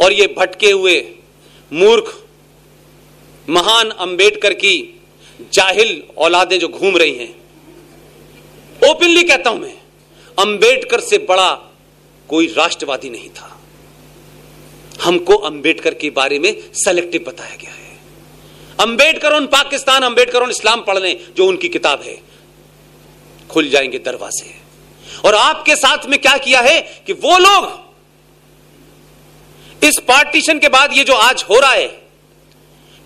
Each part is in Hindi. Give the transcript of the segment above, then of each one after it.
और ये भटके हुए मूर्ख महान अंबेडकर की जाहिल औलादें जो घूम रही हैं। ओपनली कहता हूँ मैं, अंबेडकर से बड़ा कोई राष्ट्रवादी नहीं था। हमको अंबेडकर के बारे में सेलेक्टिव बताया गया है। अंबेडकर उन पाकिस्तान, अंबेडकर उन इस्लाम पढ़ लें जो उनकी किताब है, खुल जाएँगे दरवाजे। और आपके साथ में क्या किया है कि वो लोग इस पार्टीशन के बाद ये जो आज हो रहा है,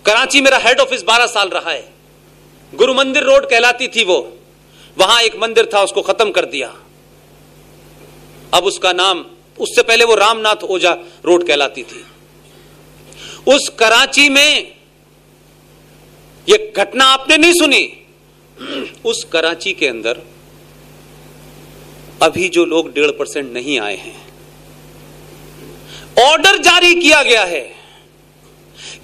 कराची मेरा हेड ऑफ़िस 12 साल रहा है। गुरु मंदिर रोड कहलाती थी वो, वहाँ एक मंदिर था, उसको खत्म कर दिया। अब उसका नाम, उससे पहले वो रामनाथ ओझा रोड कहलाती थी। उस कराची में ये घटना आपने नहीं सुनी? उस कराची के अंदर अभी जो लोग डेढ़ परसेंट नहीं आए हैं ऑर्डर जारी किया गया है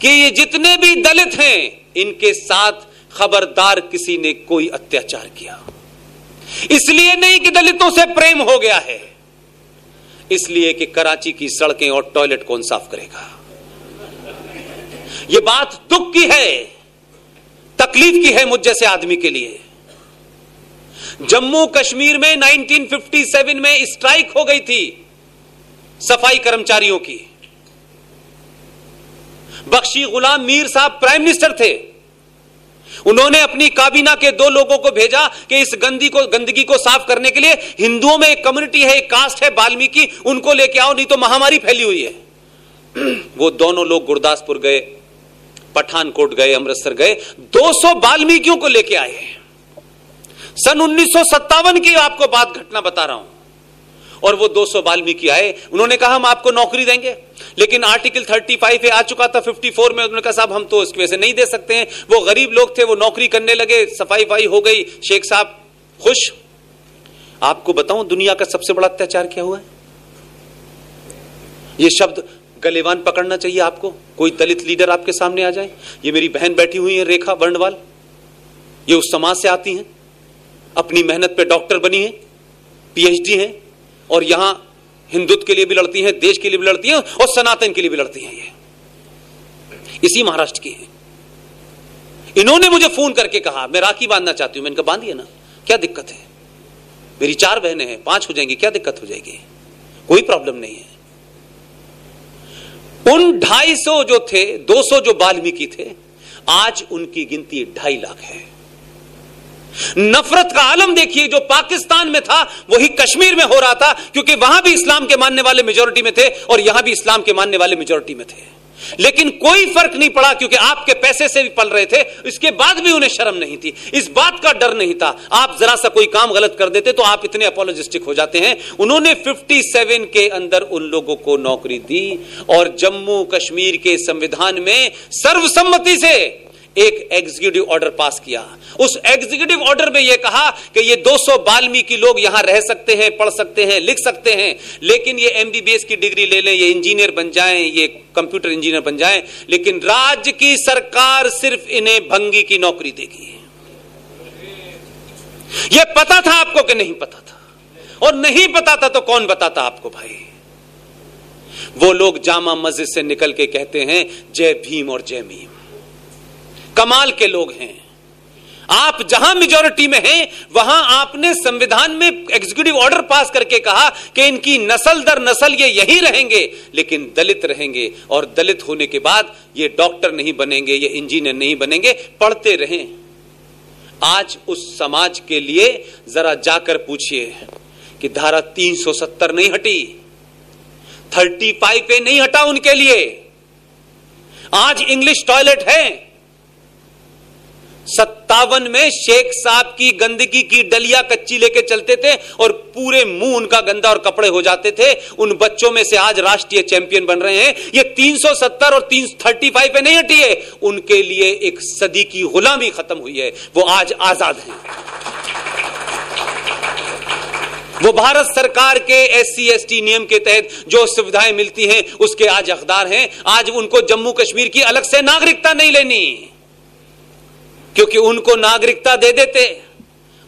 कि ये जितने भी दलित हैं, इनके साथ खबरदार किसी ने कोई अत्याचार किया। इसलिए नहीं कि दलितों से प्रेम हो गया है, इसलिए कि कराची की सड़कें और टॉयलेट कौन साफ़ करेगा। यह बात दुख की है, तकलीफ़ की है मुझ जैसे आदमी के लिए। जम्मू कश्मीर में 1957 में स्ट्राइक हो गई थी सफ़ाई कर्मचारियों की। बख्शी गुलाम मीर साहब प्राइम मिनिस्टर थे। उन्होंने अपनी काबीना के दो लोगों को भेजा कि इस गंदी को, गंदगी को साफ़ करने के लिए हिंदुओं में एक कम्युनिटी है, एक कास्ट है, बाल्मीकि, उनको लेके आओ, नहीं तो महामारी फैली हुई है। वो दोनों लोग गुरदासपुर गए, पठानकोट गए, अमृतसर गए 200 बाल्मीकियों को लेके आए सन उन्नीस सौ सत्तावन की आपको बात घटना बता रहा हूँ। और वो 200 वाल्मीकि आए। उन्होंने कहा, हम आपको नौकरी देंगे। लेकिन आर्टिकल 35 पे आ चुका था 54 में। उन्होंने कहा, साहब, हम तो इसकी वजह से नहीं दे सकते हैं। वो गरीब लोग थे, वो नौकरी करने लगे। सफ़ाई फाई हो गई। शेख साहब खुश। आपको बताऊँ, दुनिया का सबसे बड़ा अत्याचार क्या हुआ है? ये शब्द गलेवान पकड़ना चाहिए आपको। कोई दलित लीडर आपके सामने आ जाए। ये मेरी बहन बैठी हुई है, रेखा वर्णवाल। ये उस समाज से आती हैं। अपनी मेहनत पे डॉक्टर बनी है, पीएचडी है। और यहाँ हिंदुत्व के लिए भी लड़ती हैं, देश के लिए भी लड़ती हैं और सनातन के लिए भी लड़ती हैं ये। इसी महाराष्ट्र की है। इन्होंने मुझे फ़ोन करके कहा, मैं राखी बांधना चाहती हूँ, मैंने कहा, बांधिए ना, क्या दिक्कत है? मेरी चार बहनें हैं, पाँच हो जाएँगी, क्या दिक्कत हो जाएगी? कोई प्रॉब्लम नहीं है। उन ढाई सौ जो थे, दो सौ जो वाल्मीकि थे, आज उनकी गिनती ढाई लाख है। नफरत का आलम देखिए, जो पाकिस्तान में था, वही कश्मीर में हो रहा था, क्योंकि वहाँ भी इस्लाम के मानने वाले मेजोरिटी में थे और यहाँ भी इस्लाम के मानने वाले मेजोरिटी में थे। लेकिन कोई फ़र्क नहीं पड़ा, क्योंकि आपके पैसे से भी पल रहे थे, इसके बाद भी उन्हें शर्म नहीं थी। इस बात का डर नहीं था। आप जरा सा कोई काम गलत कर देते तो आप इतने अपोलोजिस्टिक हो जाते हैं। उन्होंने 57 के अंदर उन लोगों को नौकरी दी, और जम्मू कश्मीर के संविधान में सर्वसम्मति से एक एग्जीक्यूटिव ऑर्डर पास किया। उस एग्जीक्यूटिव ऑर्डर में यह कहा कि ये 200 बाल्मीकि लोग यहाँ रह सकते हैं, पढ़ सकते हैं, लिख सकते हैं, लेकिन ये एमबीबीएस की डिग्री ले लें, ये इंजीनियर बन जाएँ, ये कंप्यूटर इंजीनियर बन जाएँ, लेकिन राज्य की सरकार सिर्फ़ इन्हें भंगी की नौकरी देगी। यह पता था आपको कि नहीं पता था? और नहीं पता था तो कौन बताता आपको भाई? वो लोग जामा मस्जिद से निकल के कहते हैं, जय भीम और जय मीम। कमाल के लोग हैं। आप जहाँ मेजोरिटी में हैं, वहाँ आपने संविधान में एग्जीक्यूटिव ऑर्डर पास करके कहा कि इनकी नस्ल दर नस्ल ये यही रहेंगे, लेकिन दलित रहेंगे और दलित होने के बाद ये डॉक्टर नहीं बनेंगे, ये इंजीनियर नहीं बनेंगे, पढ़ते रहें। आज उस समाज के लिए जरा जाकर पूछिए कि धारा 370 नहीं हटी 35 पे नहीं हटा उनके लिए। आज इंग्लिश टॉयलेट है। सत्तावन में शेख साहब की गंदगी की डलिया कच्ची लेके चलते थे और पूरे मुँह उनका गंदा और कपड़े हो जाते थे। उन बच्चों में से आज राष्ट्रीय चैंपियन बन रहे हैं। ये 370 और 335 पे नहीं हटी है। उनके लिए एक सदी की गुलामी खत्म हुई है। वो आज आज़ाद हैं। वो भारत सरकार के एस सी नियम के तहत जो सुविधाएँ मिलती हैं, उसके आज अखदार हैं। आज उनको जम्मू कश्मीर की अलग से नागरिकता नहीं लेनी। क्योंकि उनको नागरिकता दे देते।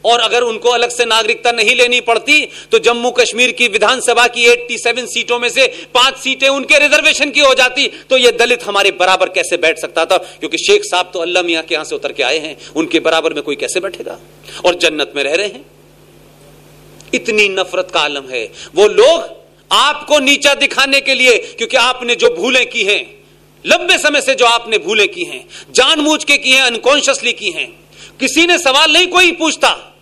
और अगर उनको अलग से नागरिकता नहीं लेनी पड़ती तो जम्मू कश्मीर की विधानसभा की 87 सीटों में से पाँच सीटें उनके रिजर्वेशन की हो जाती। तो ये दलित हमारे बराबर कैसे बैठ सकता था? क्योंकि शेख साहब तो अल्लाह मियाँ के यहाँ से उतर के आए हैं, उनके बराबर में कोई कैसे बैठेगा? और जन्नत में रह रहे हैं। इतनी नफरत का आलम है। वो लोग आपको नीचा दिखाने के लिए, क्योंकि आपने जो भूलें की हैं लंबे समय से जो आपने भूले की हैं, जानबूझ के की हैं अनकॉन्शियसली की हैं, किसी ने सवाल नहीं कोई पूछता।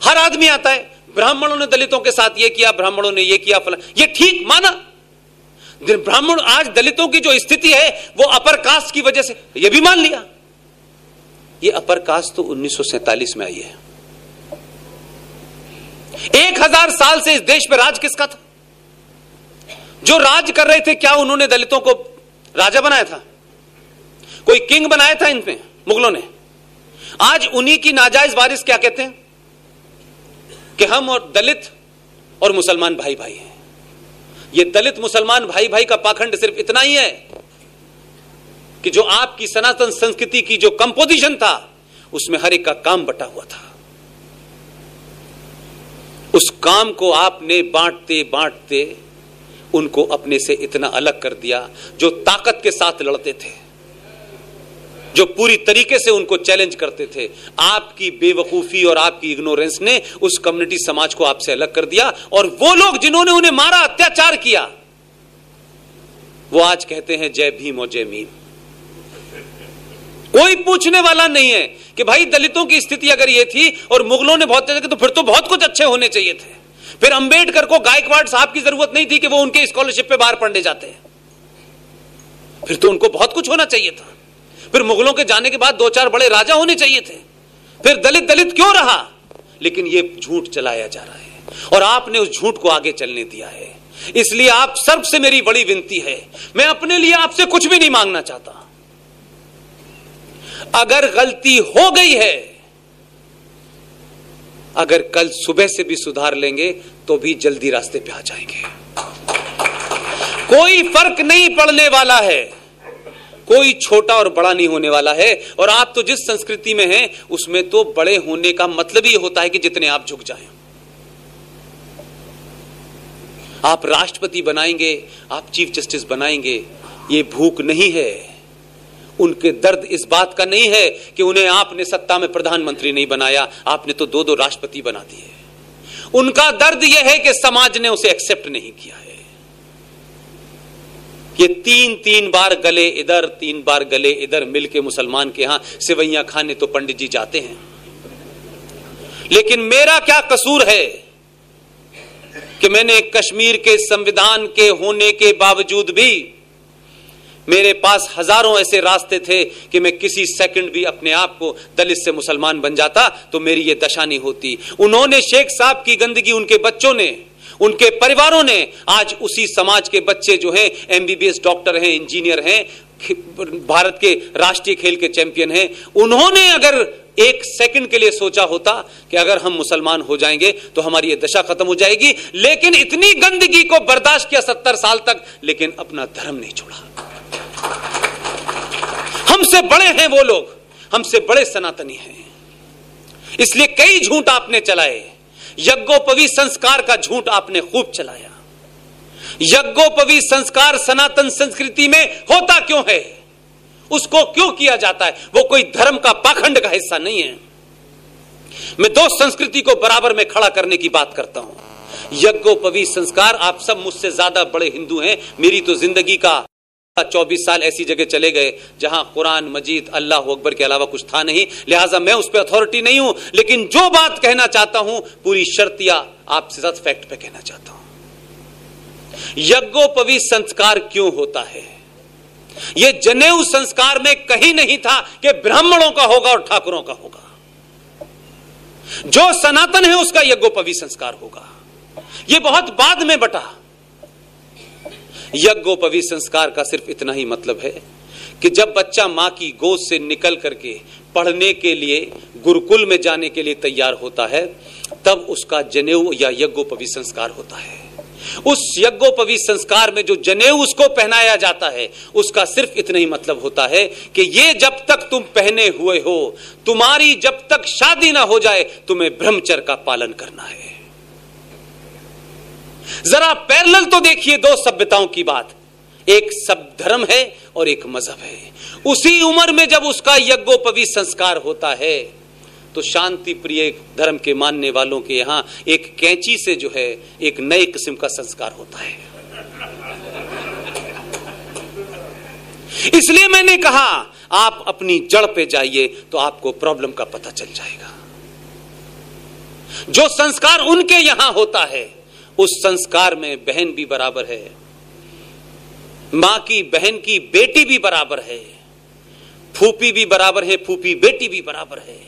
हर आदमी आता है, ब्राह्मणों ने दलितों के साथ ये किया, ब्राह्मणों ने ये किया, फला, ये ठीक माना। ब्राह्मण आज दलितों की जो स्थिति है, वो अपर कास्ट की वजह से, ये भी मान लिया। ये अपर कास्ट तो 1947 में आई है। एक हज़ार साल से इस देश में राज किसका था? जो राज कर रहे थे, क्या उन्होंने दलितों को राजा बनाया था। कोई किंग बनाया था इनमें, मुगलों ने। आज उन्हीं की नाजायज बारिश क्या कहते हैं? कि हम और दलित और मुसलमान भाई भाई हैं। ये दलित मुसलमान भाई भाई का पाखंड सिर्फ़ इतना ही है कि जो आपकी सनातन संस्कृति की जो कंपोजिशन था, उसमें हर एक का काम बटा हुआ था। उस काम को आपने बांटते बांटते उनको अपने से इतना अलग कर दिया जो ताकत के साथ लड़ते थे, जो पूरी तरीके से उनको चैलेंज करते थे। आपकी बेवकूफ़ी और आपकी इग्नोरेंस ने उस कम्युनिटी समाज को आपसे अलग कर दिया और वो लोग जिन्होंने उन्हें मारा, अत्याचार किया, वो आज कहते हैं, जय भीम और जय मीम। कोई पूछने वाला नहीं है कि भाई दलितों की स्थिति अगर ये थी और मुगलों ने बहुत तो फिर तो बहुत कुछ अच्छे होने चाहिए थे। फिर अंबेडकर को गायकवाड़ साहब की ज़रूरत नहीं थी कि वो उनके स्कॉलरशिप पे बाहर पढ़ने जाते हैं। फिर तो उनको बहुत कुछ होना चाहिए था। फिर मुगलों के जाने के बाद दो चार बड़े राजा होने चाहिए थे। फिर दलित दलित क्यों रहा? लेकिन ये झूठ चलाया जा रहा है और आपने उस झूठ को आगे चलने दिया है। इसलिए आप सर्व से मेरी बड़ी विनती है। मैं अपने लिए आपसे कुछ भी नहीं मांगना चाहता। अगर गलती हो गई है अगर कल सुबह से भी सुधार लेंगे तो भी जल्दी रास्ते पे आ जाएँगे। कोई फ़र्क नहीं पड़ने वाला है। कोई छोटा और बड़ा नहीं होने वाला है। और आप तो जिस संस्कृति में हैं, उसमें तो बड़े होने का मतलब ही होता है कि जितने आप झुक जाएँ। आप राष्ट्रपति बनाएँगे, आप चीफ जस्टिस बनाएँगे, ये भूख नहीं है। उनके दर्द इस बात का नहीं है कि उन्हें आपने सत्ता में प्रधानमंत्री नहीं बनाया, आपने तो दो दो राष्ट्रपति बना दिए। उनका दर्द यह है कि समाज ने उसे एक्सेप्ट नहीं किया है। ये तीन तीन बार गले इधर, तीन बार गले इधर मिलके मुसलमान के यहाँ सिवैया खाने तो पंडित जी जाते हैं। लेकिन मेरा क्या कसूर है कि मैंने कश्मीर के संविधान के होने के बावजूद भी मेरे पास हज़ारों ऐसे रास्ते थे कि मैं किसी सेकंड भी अपने आप को दलित से मुसलमान बन जाता तो मेरी ये दशा नहीं होती। उन्होंने शेख साहब की गंदगी उनके बच्चों ने, उनके परिवारों ने, आज उसी समाज के बच्चे जो हैं एमबीबीएस डॉक्टर हैं, इंजीनियर हैं भारत के राष्ट्रीय खेल के चैंपियन हैं, उन्होंने अगर एक सेकंड के लिए सोचा होता कि अगर हम मुसलमान हो जाएँगे तो हमारी ये दशा खत्म हो जाएगी। लेकिन इतनी गंदगी को बर्दाश्त किया सत्तर साल तक, लेकिन अपना धर्म नहीं छोड़ा। हमसे बड़े हैं वो लोग। हमसे बड़े सनातनी हैं। इसलिए कई झूठ आपने चलाए। यज्ञोपवी संस्कार का झूठ आपने खूब चलाया। यज्ञोपवी संस्कार सनातन संस्कृति में होता क्यों है? उसको क्यों किया जाता है? वो कोई धर्म का पाखंड का हिस्सा नहीं है। मैं दो संस्कृति को बराबर में खड़ा करने की बात करता हूँ। यज्ञोपवी संस्कार, आप सब मुझसे ज़्यादा बड़े हिंदू हैं, मेरी तो ज़िंदगी का चौबीस साल ऐसी जगह चले गए जहाँ कुरान, मजीद, अल्लाह अकबर के अलावा कुछ था नहीं। लिहाजा मैं उस पर अथॉरिटी नहीं हूँ, लेकिन जो बात कहना चाहता हूँ, पूरी शर्तिया आपसे साथ फैक्ट पे कहना चाहता हूँ। यज्ञोपवी संस्कार क्यों होता है? यह जनेऊ संस्कार में कहीं नहीं था कि ब्राह्मणों का होगा और ठाकुरों का होगा। जो सनातन है, उसका यज्ञोपवी संस्कार होगा। यह बहुत बाद में बटा। यज्ञोपवी संस्कार का सिर्फ़ इतना ही मतलब है कि जब बच्चा माँ की गोद से निकल करके पढ़ने के लिए, गुरुकुल में जाने के लिए तैयार होता है, तब उसका जनेऊ या यज्ञोपवी संस्कार होता है। उस यज्ञोपवी संस्कार में जो जनेऊ उसको पहनाया जाता है, उसका सिर्फ़ इतना ही मतलब होता है कि ये जब तक तुम पहने हुए हो, तुम्हारी जब तक शादी ना हो जाए, तुम्हें ब्रह्मचर्य का पालन करना है। जरा पैरल तो देखिए दो सभ्यताओं की बात। एक सब धर्म है और एक मज़हब है। उसी उम्र में जब उसका यज्ञोपवी संस्कार होता है तो शांति प्रिय धर्म के मानने वालों के यहाँ एक कैंची से जो है, एक नए किस्म का संस्कार होता है। इसलिए मैंने कहा, आप अपनी जड़ पे जाइए तो आपको प्रॉब्लम का पता चल जाएगा। जो संस्कार उनके यहाँ होता है उस संस्कार में बहन भी बराबर है, माँ की बहन की बेटी भी बराबर है, फूफी भी बराबर है, फूफी बेटी भी बराबर है।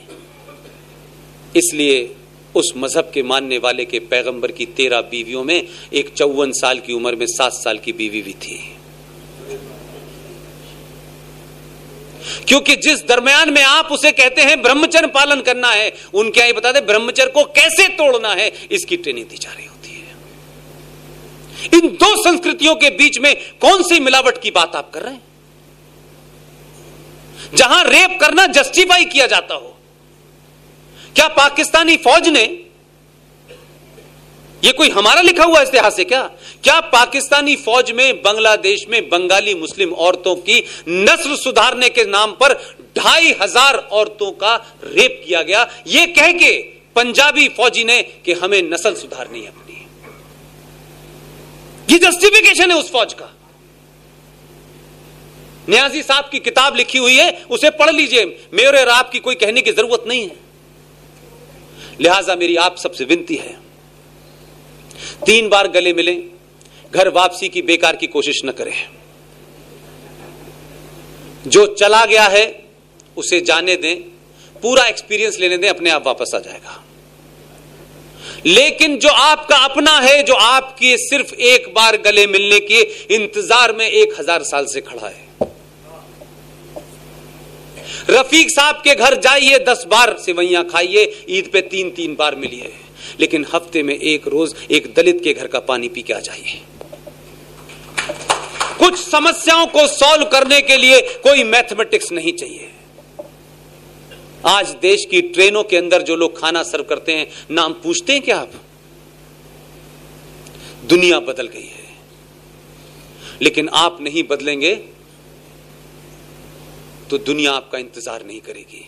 इसलिए उस मज़हब के मानने वाले के पैगंबर की तेरह बीवियों में एक चौवन साल की उम्र में सात साल की बीवी भी थी। क्योंकि जिस दरमियान में आप उसे कहते हैं ब्रह्मचर्य पालन करना है, उनके यहाँ बता दे, ब्रह्मचर्य को कैसे तोड़ना है, इसकी ट्रेनिंग दी जा रही है इन दो संस्कृतियों के बीच में कौन सी मिलावट की बात आप कर रहे हैं? जहाँ रेप करना जस्टिफाई किया जाता हो। क्या पाकिस्तानी फौज ने यह कोई हमारा लिखा हुआ इतिहास है क्या? क्या पाकिस्तानी फौज में बांग्लादेश में बंगाली मुस्लिम औरतों की नस्ल सुधारने के नाम पर ढाई हज़ार औरतों का रेप किया गया? यह कह के पंजाबी फौजी ने कि हमें नस्ल सुधारनी है। ये जस्टिफिकेशन है उस फौज का। न्याजी साहब की किताब लिखी हुई है, उसे पढ़ लीजिए। मेरे और आपकी कोई कहने की ज़रूरत नहीं है। लिहाजा मेरी आप सबसे विनती है, तीन बार गले मिले, घर वापसी की बेकार की कोशिश न करें। जो चला गया है, उसे जाने दें, पूरा एक्सपीरियंस लेने दें, अपने आप वापस आ जाएगा। लेकिन जो आपका अपना है, जो आपके सिर्फ़ एक बार गले मिलने के इंतज़ार में एक हज़ार साल से खड़ा है। रफीक साहब के घर जाइए, दस बार सिवैया खाइए, ईद पे तीन तीन बार मिलिए। लेकिन हफ़्ते में एक रोज एक दलित के घर का पानी पी के आ जाइए। कुछ समस्याओं को सॉल्व करने के लिए कोई मैथमेटिक्स नहीं चाहिए। आज देश की ट्रेनों के अंदर जो लोग खाना सर्व करते हैं, नाम पूछते हैं क्या आप? दुनिया बदल गई है। लेकिन आप नहीं बदलेंगे तो दुनिया आपका इंतज़ार नहीं करेगी।